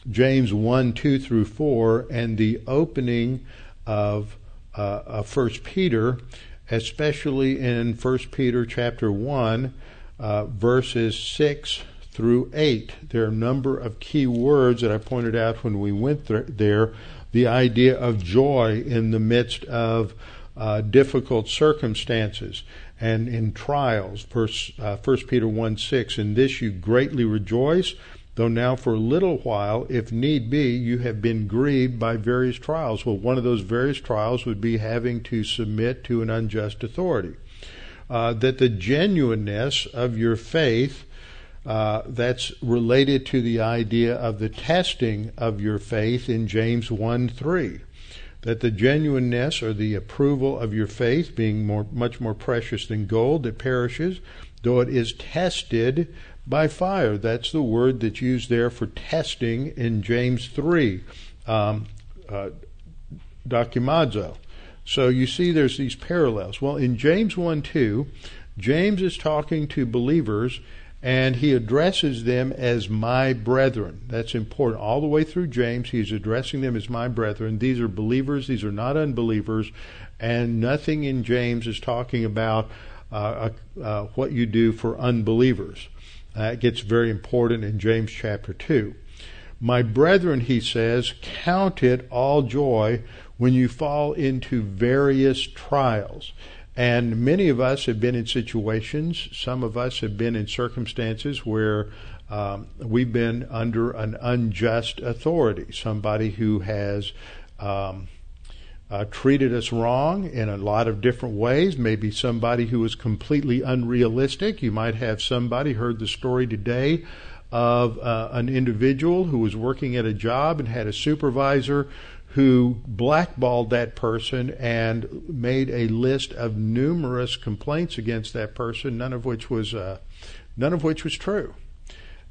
James 1, 2 through 4 and the opening of, uh, of 1 Peter, especially in First Peter chapter 1, uh, verses 6 through 8. There are a number of key words that I pointed out when we went th- there. The idea of joy in the midst of uh, difficult circumstances and in trials. Verse, uh, 1 Peter 1 6, In this you greatly rejoice, though now for a little while, if need be, you have been grieved by various trials. Well, one of those various trials would be having to submit to an unjust authority. Uh, that the genuineness of your faith uh, that's related to the idea of the testing of your faith in James 1 3. That the genuineness or the approval of your faith, being more, much more precious than gold that perishes, though it is tested by fire. That's the word that's used there for testing in James 3, um, uh, dokimazo. So you see there's these parallels. Well, in James 1 2, James is talking to believers and he addresses them as my brethren. That's important. All the way through James, he's addressing them as my brethren. These are believers, these are not unbelievers, and nothing in James is talking about uh, uh, uh what you do for unbelievers. That gets very important in James chapter 2. My brethren, he says, count it all joy when you fall into various trials. And many of us have been in situations, some of us have been in circumstances where um, we've been under an unjust authority, somebody who has um, uh, treated us wrong in a lot of different ways. Maybe somebody who was completely unrealistic. You might have somebody heard the story today of uh, an individual who was working at a job and had a supervisor who blackballed that person and made a list of numerous complaints against that person, none of which was uh, none of which was true,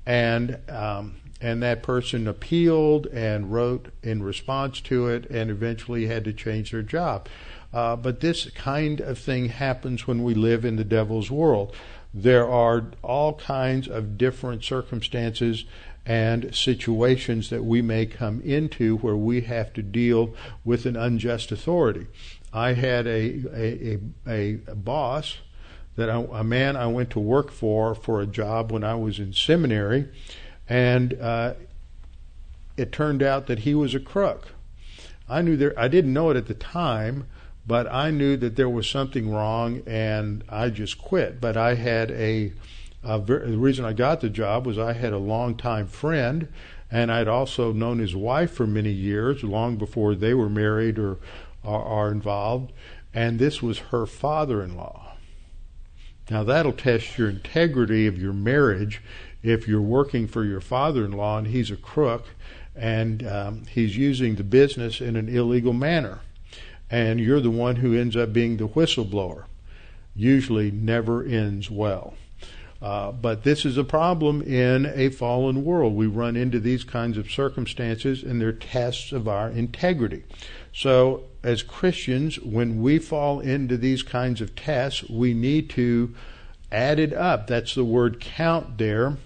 and um, and that person appealed and wrote in response to it, and eventually had to change their job. Uh, but this kind of thing happens when we live in the devil's world. There are all kinds of different circumstances and situations that we may come into where we have to deal with an unjust authority. I had a a, a, a boss that I, a man I went to work for for a job when I was in seminary, and uh, it turned out that he was a crook. I knew there. I didn't know it at the time, but I knew that there was something wrong, and I just quit. But I had a uh, ver- the reason I got the job was I had a longtime friend, and I'd also known his wife for many years, long before they were married or are, are involved, and this was her father-in-law. Now that'll test your integrity of your marriage if you're working for your father-in-law and he's a crook and um, he's using the business in an illegal manner, and you're the one who ends up being the whistleblower. Usually never ends well. Uh, but this is a problem in a fallen world. We run into these kinds of circumstances, and they're tests of our integrity. So, as Christians, when we fall into these kinds of tests, we need to add it up. That's the word count there.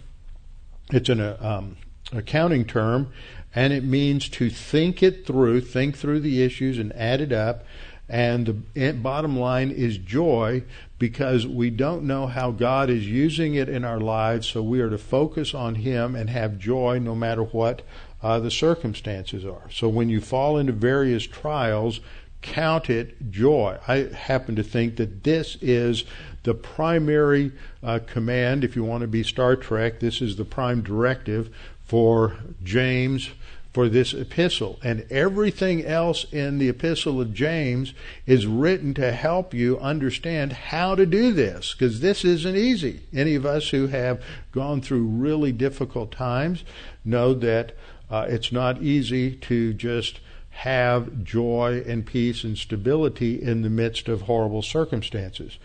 It's an um, accounting term, and it means to think it through, think through the issues, and add it up. And the bottom line is joy because we don't know how God is using it in our lives, so we are to focus on Him and have joy no matter what uh, the circumstances are. So when you fall into various trials, count it joy. I happen to think that this is the primary uh, command. If you want to be Star Trek, this is the prime directive for James for this epistle. And everything else in the epistle of James is written to help you understand how to do this, because this isn't easy. Any of us who have gone through really difficult times know that uh, it's not easy to just have joy and peace and stability in the midst of horrible circumstances.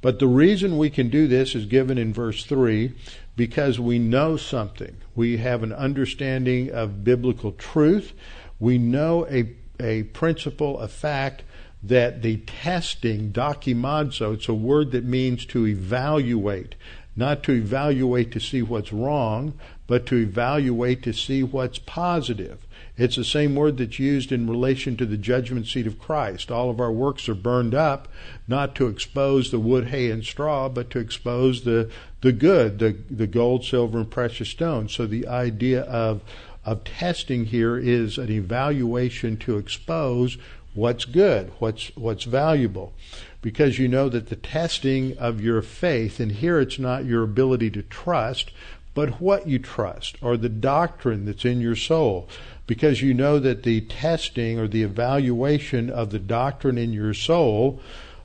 But the reason we can do this is given in verse 3 because we know something. We have an understanding of biblical truth. We know a, a principle, a fact that the testing, dokimazo, it's a word that means to evaluate, not to evaluate to see what's wrong, but to evaluate to see what's positive. It's the same word that's used in relation to the judgment seat of Christ. All of our works are burned up, not to expose the wood, hay, and straw, but to expose the, the good, the, the gold, silver, and precious stones. So the idea of, of testing here is an evaluation to expose what's good, what's, what's valuable. Because you know that the testing of your faith, and here it's not your ability to trust, but what you trust, or the doctrine that's in your soul because you know that the testing or the evaluation of the doctrine in your soul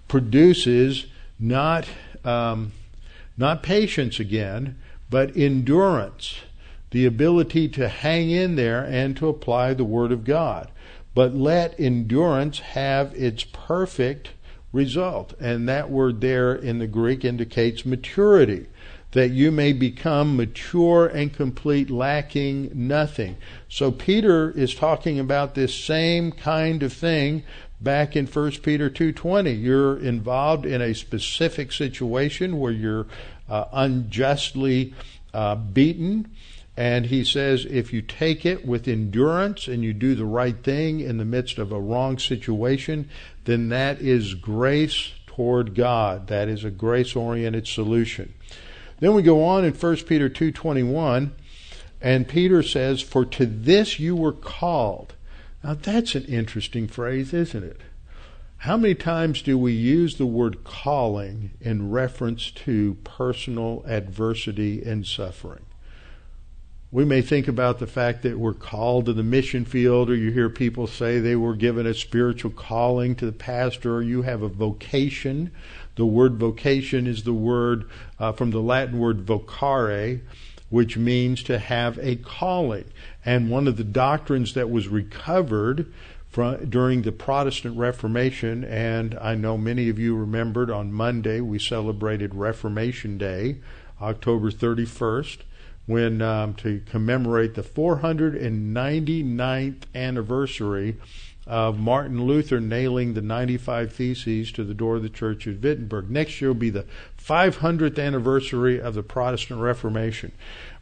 produces not um, not patience again, but endurance, the ability to hang in there and to apply the Word of God. But let endurance have its perfect result. And that word there in the Greek indicates maturity that you may become mature and complete, lacking nothing. So Peter is talking about this same kind of thing back in 1 Peter 2:20. You're involved in a specific situation where you're uh, unjustly uh, beaten. And he says, if you take it with endurance and you do the right thing in the midst of a wrong situation, then that is grace toward God. That is a grace oriented solution. Then we go on in 1 Peter 2:21 and Peter says, "For to this you were called." Now that's an interesting phrase, isn't it? How many times do we use the word calling in reference to personal adversity and suffering? We may think about the fact that we're called to the mission field, or you hear people say they were given a spiritual calling to the pastor, or you have a vocation the word vocation is the word uh, from the Latin word vocare, which means to have a calling. And one of the doctrines that was recovered from, during the Protestant Reformation, and I know many of you remembered on Monday we celebrated Reformation Day, October 31st, when um, to commemorate the 499th anniversary of Martin Luther nailing the 95 Theses to the door of the church at Wittenberg. Next year will be the 500th anniversary of the Protestant Reformation.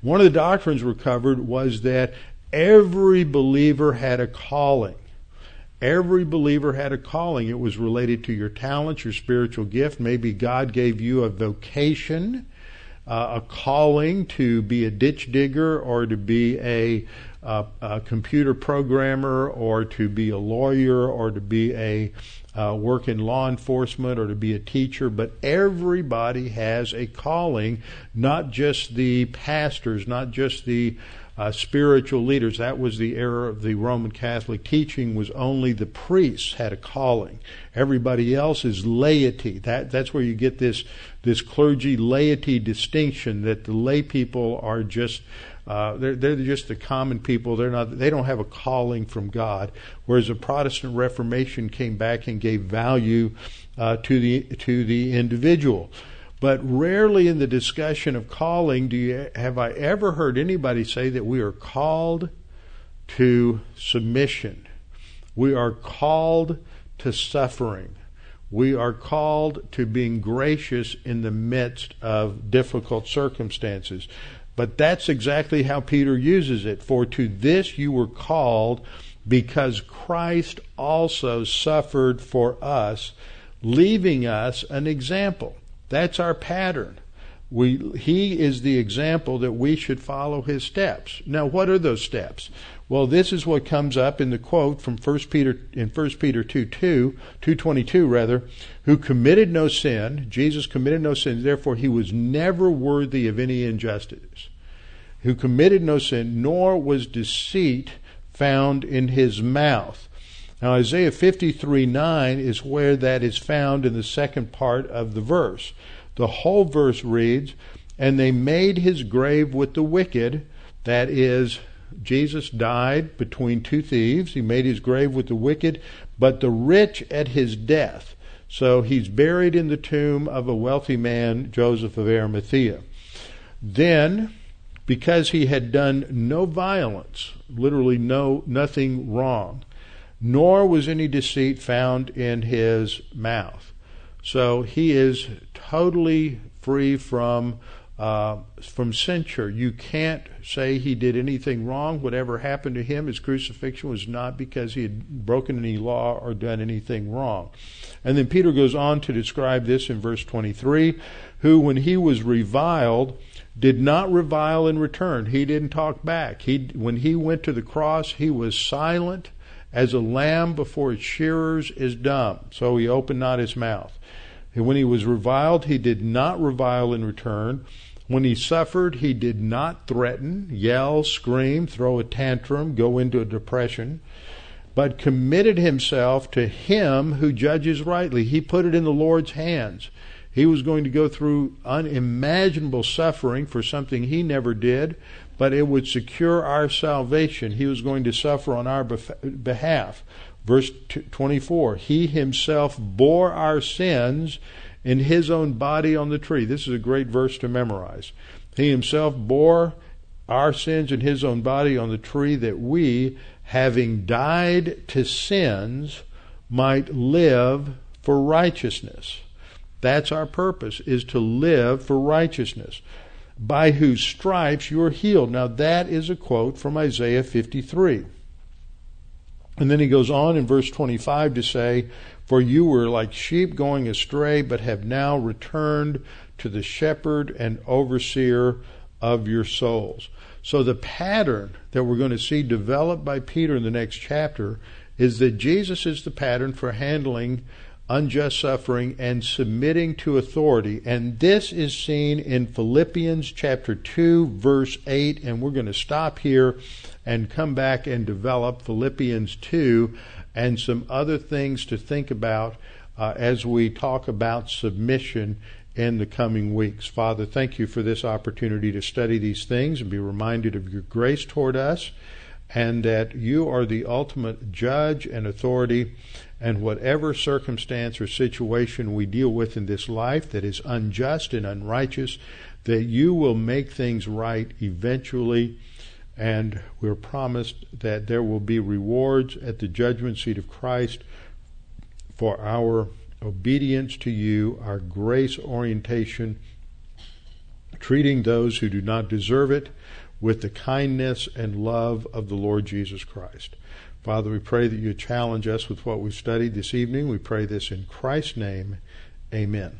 One of the doctrines recovered was that every believer had a calling. Every believer had a calling. It was related to your talents, your spiritual gift. Maybe God gave you a vocation, uh, a calling to be a ditch digger or to be a a, a computer programmer or to be a lawyer or to be a uh, work in law enforcement or to be a teacher, but everybody has a calling, not just the pastors, not just the uh, spiritual leaders. That was the era of the Roman Catholic teaching was only the priests had a calling. Everybody else is laity. That that's where you get this this clergy laity distinction that the lay people are just uh, they're, they're just the common people. They're not. They don't have a calling from God. Whereas the Protestant Reformation came back and gave value uh, to the to the individual. But rarely in the discussion of calling do you have I ever heard anybody say that we are called to submission. We are called to suffering. We are called to being gracious in the midst of difficult circumstances. But that's exactly how Peter uses it. For to this you were called because Christ also suffered for us, leaving us an example. That's our pattern. We, he is the example that we should follow his steps. Now, what are those steps? Well, this is what comes up in the quote from 1 Peter in 1 Peter 2 2, 222 rather, who committed no sin. Jesus committed no sin, therefore he was never worthy of any injustice. Who committed no sin, nor was deceit found in his mouth. Now Isaiah 53 9 is where that is found in the second part of the verse. The whole verse reads, And they made his grave with the wicked, that is, Jesus died between two thieves. He made his grave with the wicked, but the rich at his death. So he's buried in the tomb of a wealthy man, Joseph of Arimathea. Then, because he had done no violence, literally no nothing wrong, nor was any deceit found in his mouth. So he is totally free from uh, from censure. You can't say he did anything wrong. Whatever happened to him, his crucifixion was not because he had broken any law or done anything wrong. And then Peter goes on to describe this in verse 23 who, when he was reviled, did not revile in return. He didn't talk back. He, when he went to the cross, he was silent as a lamb before its shearers is dumb. So he opened not his mouth. And when he was reviled, he did not revile in return. When he suffered, he did not threaten, yell, scream, throw a tantrum, go into a depression, but committed himself to him who judges rightly. He put it in the Lord's hands. He was going to go through unimaginable suffering for something he never did, but it would secure our salvation. He was going to suffer on our behalf. Verse 24 He himself bore our sins in his own body on the tree. This is a great verse to memorize. He himself bore our sins in his own body on the tree that we, having died to sins, might live for righteousness. That's our purpose, is to live for righteousness. By whose stripes you are healed. Now that is a quote from Isaiah 53. And then he goes on in verse 25 to say, For you were like sheep going astray, but have now returned to the shepherd and overseer of your souls. So the pattern that we're going to see developed by Peter in the next chapter is that Jesus is the pattern for handling unjust suffering and submitting to authority. And this is seen in Philippians chapter 2, verse 8. And we're going to stop here and come back and develop Philippians 2 and some other things to think about uh, as we talk about submission in the coming weeks. Father, thank you for this opportunity to study these things and be reminded of your grace toward us and that you are the ultimate judge and authority and whatever circumstance or situation we deal with in this life that is unjust and unrighteous, that you will make things right eventually. And we're promised that there will be rewards at the judgment seat of Christ for our obedience to you, our grace orientation, treating those who do not deserve it with the kindness and love of the Lord Jesus Christ. Father, we pray that you challenge us with what we've studied this evening. We pray this in Christ's name. Amen.